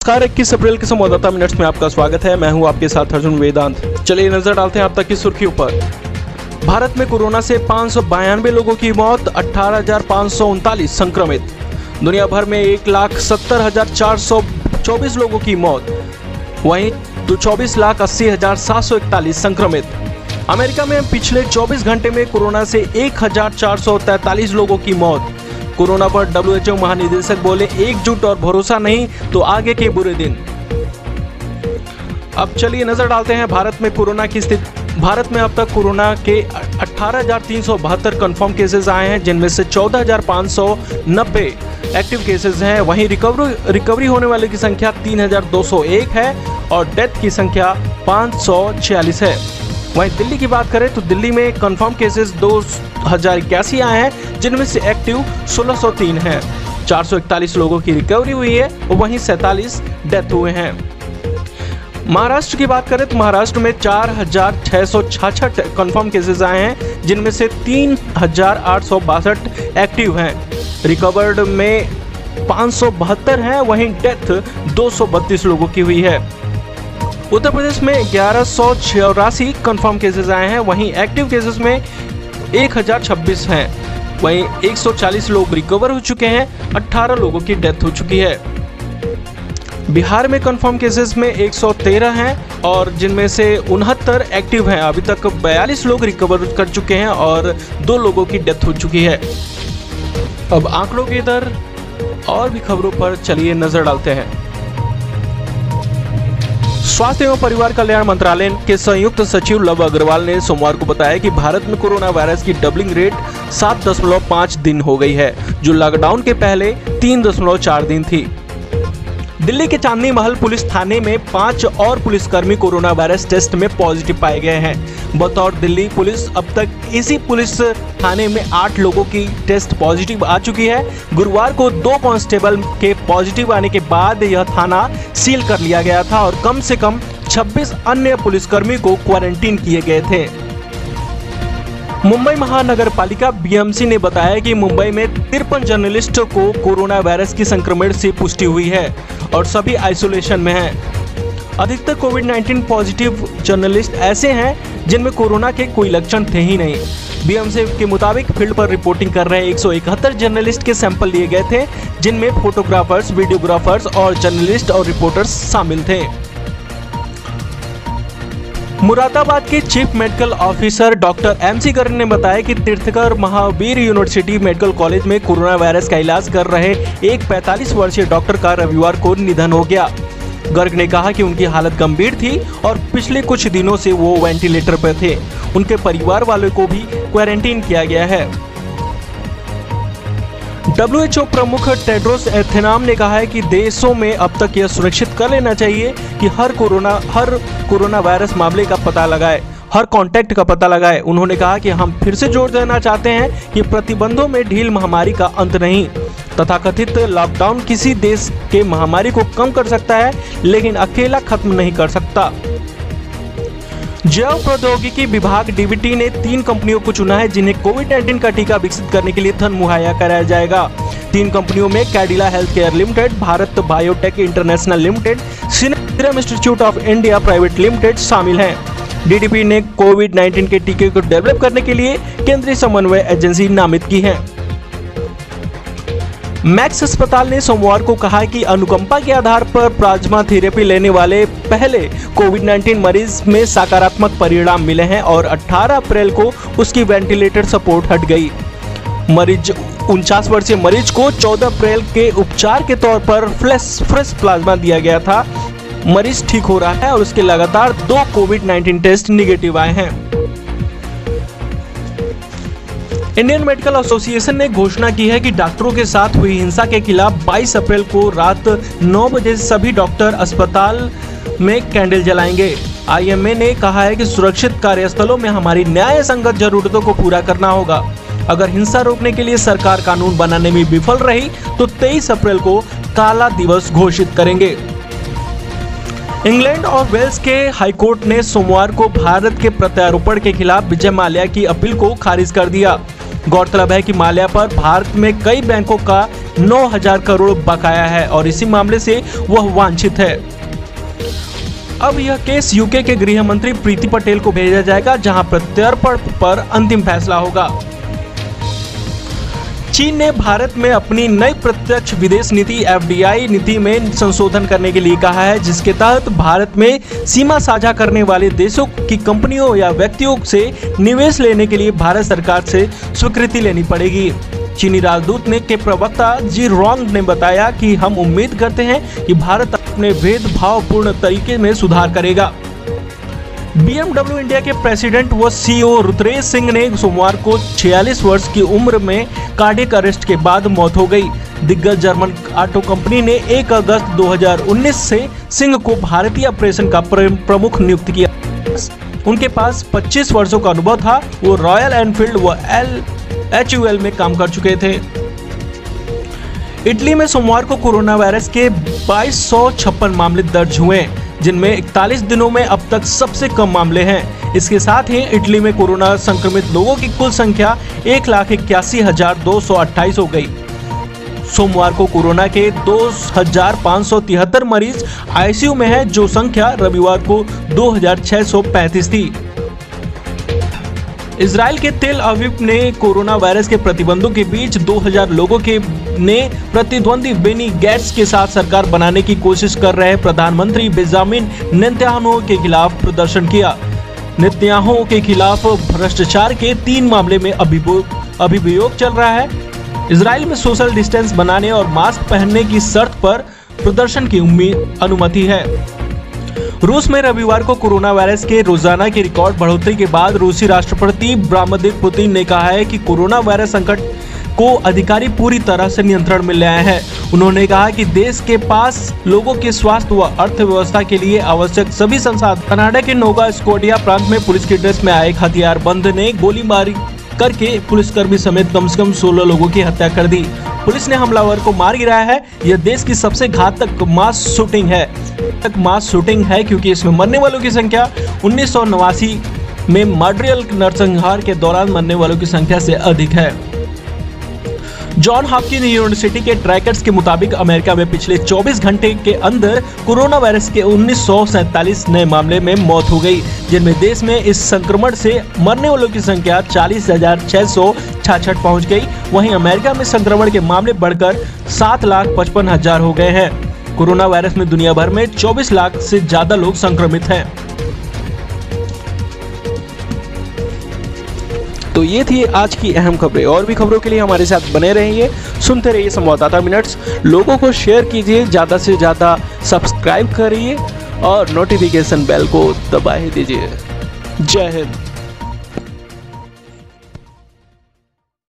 नमस्कार 21 अप्रैल के संवाददाता मिनट्स में आपका स्वागत है। मैं हूँ आपके साथ अर्जुन वेदांत। चलिए नज़र डालते हैं अब तक की सुर्खियों पर। भारत में कोरोना से पाँच लोगों की मौत, अठारह संक्रमित। दुनिया भर में एक लाख सत्तर हज़ार चार सौ चौबीस लोगों की मौत। वहीं तो चौबीस लाख अस्सी हज़ार सात सौ इकतालीस संक्रमित। अमेरिका में पिछले 24 घंटे में कोरोना से एक हज़ार चार सौ तैतालीस लोगों की मौत। कोरोना पर डब्ल्यूएचओ महानिदेशक बोले एकजुट और भरोसा नहीं तो आगे के बुरे दिन। अब चलिए नज़र डालते हैं भारत में कोरोना की स्थिति। भारत में अब तक कोरोना के अठारह कंफर्म केसेस आए हैं जिनमें से 14,590 एक्टिव केसेस हैं। वहीं रिकवरी रिकवरी होने वाले की संख्या 3,201 है और डेथ की संख्या 546 है। वहीं दिल्ली की बात करें तो दिल्ली में कंफर्म केसेस दो हज़ार इक्यासी आए हैं, जिनमें से एक्टिव 1603 हैं। 441 लोगों की रिकवरी हुई है और वहीं सैतालीस डेथ हुए हैं। महाराष्ट्र की बात करें तो महाराष्ट्र में चार हज़ार छह सौ छाछठ कन्फर्म केसेज आए हैं, जिनमें से तीन हज़ार आठ सौ बासठ एक्टिव हैं। रिकवर्ड में पाँच सौ बहत्तर हैं, वहीं डेथ दो सौ बत्तीस लोगों की हुई है। उत्तर प्रदेश में ग्यारह सौ चौरासी कन्फर्म केसेस आए हैं। वहीं एक्टिव केसेस में एक हज़ार छब्बीस हैं। वहीं 140 लोग रिकवर हो चुके हैं। 18 लोगों की डेथ हो चुकी है। बिहार में कंफर्म केसेस में 113 हैं और जिनमें से उनहत्तर एक्टिव हैं। अभी तक 42 लोग रिकवर कर चुके हैं और दो लोगों की डेथ हो चुकी है। अब आंकड़ों के इधर और भी खबरों पर चलिए नज़र डालते हैं। स्वास्थ्य एवं परिवार कल्याण मंत्रालय के संयुक्त सचिव लव अग्रवाल ने सोमवार को बताया कि भारत में कोरोना वायरस की डबलिंग रेट सात दशमलव पाँच दिन हो गई है, जो लॉकडाउन के पहले तीन दशमलव चार दिन थी। दिल्ली के चांदनी महल पुलिस थाने में पाँच और पुलिसकर्मी कोरोना वायरस टेस्ट में पॉजिटिव पाए गए हैं। बतौर दिल्ली पुलिस अब तक इसी पुलिस थाने में आठ लोगों की टेस्ट पॉजिटिव आ चुकी है। गुरुवार को दो कांस्टेबल के पॉजिटिव आने के बाद यह थाना सील कर लिया गया था और कम से कम 26 अन्य पुलिसकर्मी को क्वारंटीन किए गए थे। मुंबई महानगर पालिका बीएमसी ने बताया कि मुंबई में तिरपन जर्नलिस्ट को कोरोना वायरस की संक्रमण से पुष्टि हुई है और सभी आइसोलेशन में हैं। अधिकतर कोविड 19 पॉजिटिव जर्नलिस्ट ऐसे हैं जिनमें कोरोना के कोई लक्षण थे ही नहीं। बीएमसी के मुताबिक फ़ील्ड पर रिपोर्टिंग कर रहे एक सौ इकहत्तर जर्नलिस्ट के सैंपल लिए गए थे, जिनमें फोटोग्राफर्स, वीडियोग्राफर्स और जर्नलिस्ट और रिपोर्टर्स शामिल थे। मुरादाबाद के chief medical officer doctor M C Garg ने बताया कि Tirthankar Mahavir university medical college में कोरोना वायरस का इलाज कर रहे एक 45 वर्षीय डॉक्टर का रविवार को निधन हो गया। गर्ग ने कहा कि उनकी हालत गंभीर थी और पिछले कुछ दिनों से वो वेंटिलेटर पर थे। उनके परिवार वालों को भी क्वारंटीन किया गया है। डब्ल्यूएचओ प्रमुख टेड्रोस एथेनाम ने कहा है कि देशों में अब तक यह सुनिश्चित कर लेना चाहिए कि हर कोरोना हर कोरोना वायरस मामले का पता लगाए, हर कांटेक्ट का पता लगाए। उन्होंने कहा कि हम फिर से ज़ोर देना चाहते हैं कि प्रतिबंधों में ढील महामारी का अंत नहीं। तथा कथित लॉकडाउन किसी देश के महामारी को कम कर सकता है, लेकिन अकेला खत्म नहीं कर सकता। जैव प्रौद्योगिकी विभाग डीबीटी ने तीन कंपनियों को चुना है, जिन्हें कोविड 19 का टीका विकसित करने के लिए धन मुहैया कराया जाएगा। तीन कंपनियों में Cadila health care limited Bharat biotech international limited serum institute of India private limited शामिल हैं। डीडीपी ने कोविड 19 के टीके को डेवलप करने के लिए केंद्रीय समन्वय एजेंसी नामित की है। मैक्स अस्पताल ने सोमवार को कहा कि अनुकंपा के आधार पर प्लाज्मा थेरेपी लेने वाले पहले कोविड 19 मरीज़ में सकारात्मक परिणाम मिले हैं और 18 अप्रैल को उसकी वेंटिलेटर सपोर्ट हट गई। मरीज़, उनचास वर्षीय मरीज़ को 14 अप्रैल के उपचार के तौर पर फ्लैश, फ्रेश प्लाज्मा दिया गया था। मरीज़ ठीक हो रहा है और उसके लगातार दो कोविड 19 टेस्ट निगेटिव आए हैं। इंडियन मेडिकल एसोसिएशन ने घोषणा की है कि डॉक्टरों के साथ हुई हिंसा के खिलाफ 22 अप्रैल को रात 9 बजे सभी डॉक्टर अस्पताल में कैंडल जलाएँगे। आईएमए ने कहा है कि सुरक्षित कार्यस्थलों में हमारी न्याय संगत जरूरतों को पूरा करना होगा। अगर हिंसा रोकने के लिए सरकार कानून बनाने में विफल रही तो 23 अप्रैल को काला दिवस घोषित करेंगे। इंग्लैंड और वेल्स के हाईकोर्ट ने सोमवार को भारत के प्रत्यारोपण के खिलाफ विजय माल्या की अपील को खारिज कर दिया। गौरतलब है कि माल्या पर भारत में कई बैंकों का 9000 करोड़ बकाया है और इसी मामले से वह वांछित है। अब यह केस यूके के गृह मंत्री प्रीति पटेल को भेजा जाएगा, जहाँ प्रत्यर्पण पर अंतिम फैसला होगा। चीन ने भारत में अपनी नई प्रत्यक्ष विदेश नीति, एफडीआई नीति में संशोधन करने के लिए कहा है, जिसके तहत भारत में सीमा साझा करने वाले देशों की कंपनियों या व्यक्तियों से निवेश लेने के लिए भारत सरकार से स्वीकृति लेनी पड़ेगी। चीनी राजदूत ने के प्रवक्ता जी रोंग ने बताया कि हम उम्मीद करते हैं कि भारत अपने भेदभावपूर्ण तरीके में सुधार करेगा। BMW इंडिया के प्रेसिडेंट व सीईओ रुद्रेश सिंह ने सोमवार को 46 वर्ष की उम्र में कार्डियक अरेस्ट के बाद मौत हो गई। दिग्गज जर्मन ऑटो कंपनी ने 1 अगस्त 2019 से सिंह को भारतीय ऑपरेशन का प्रमुख नियुक्त किया। उनके पास 25 वर्षों का अनुभव था। वो रॉयल एनफील्ड व एल एच में काम कर चुके थे। इटली में सोमवार को कोरोना वायरस के बाईस मामले दर्ज हुए। जिनमें 41 दिनों में अब तक सबसे कम मामले हैं। इसके साथ ही इटली में कोरोना संक्रमित लोगों की कुल संख्या एक लाख इक्यासी हज़ार दो सौ अट्ठाईस हो गई। सोमवार को कोरोना के दो हज़ार पाँच सौ तिहत्तर मरीज़ आईसीयू में है, जो संख्या रविवार को दो हज़ार छह सौ पैंतीस थी। इसराइल के तेल अवीव ने कोरोना वायरस के प्रतिबंधों के बीच 2000 लोगों के ने प्रतिद्वंदी बेनी गैट्स के साथ सरकार बनाने की कोशिश कर रहे प्रधानमंत्री बेजामिन नेत्यानो के खिलाफ प्रदर्शन किया। नेत्याहो के खिलाफ भ्रष्टाचार के तीन मामले में अभियोग चल रहा है। इसराइल में सोशल डिस्टेंस बनाने और मास्क पहनने की शर्त पर प्रदर्शन की अनुमति है। रूस में रविवार को कोरोना वायरस के रोज़ाना की रिकॉर्ड बढ़ोतरी के बाद रूसी राष्ट्रपति व्लादिमीर पुतिन ने कहा है कि कोरोना वायरस संकट को अधिकारी पूरी तरह से नियंत्रण में ले आए हैं। उन्होंने कहा कि देश के पास लोगों के स्वास्थ्य व अर्थव्यवस्था के लिए आवश्यक सभी संसाधन कनाडा के नोगा स्कोडिया प्रांत में पुलिस की ड्रेस में आए हथियार बंद ने गोलीबारी करके पुलिसकर्मी समेत कम से कम 16 लोगों की हत्या कर दी। पुलिस ने हमलावर को मार गिराया है। यह देश की सबसे घातक मास शूटिंग है। तक मास शूटिंग है क्योंकि इसमें मरने वालों की संख्या उन्नीस में मॉड्रियल नरसंहार के दौरान मरने वालों की संख्या से अधिक है। जॉन हॉपकिन यूनिवर्सिटी के ट्रैकर्स के मुताबिक अमेरिका में पिछले 24 घंटे के अंदर कोरोना वायरस के उन्नीस नए मामले में मौत हो गई, जिनमें देश में इस संक्रमण से मरने वालों की संख्या चालीस छाछठ पहुँच गई। वहीं अमेरिका में संक्रमण के मामले बढ़कर सात लाख पचपन हज़ार हो गए हैं। कोरोना वायरस में दुनिया भर में 24 लाख से ज़्यादा लोग संक्रमित हैं। तो ये थी आज की अहम खबरें। और भी खबरों के लिए हमारे साथ बने रहिए। सुनते रहिए संवाददाता मिनट्स। लोगों को शेयर कीजिए, ज़्यादा से ज़्यादा सब्सक्राइब करिए और नोटिफिकेशन बेल को दबा ही दीजिए। जय हिंद।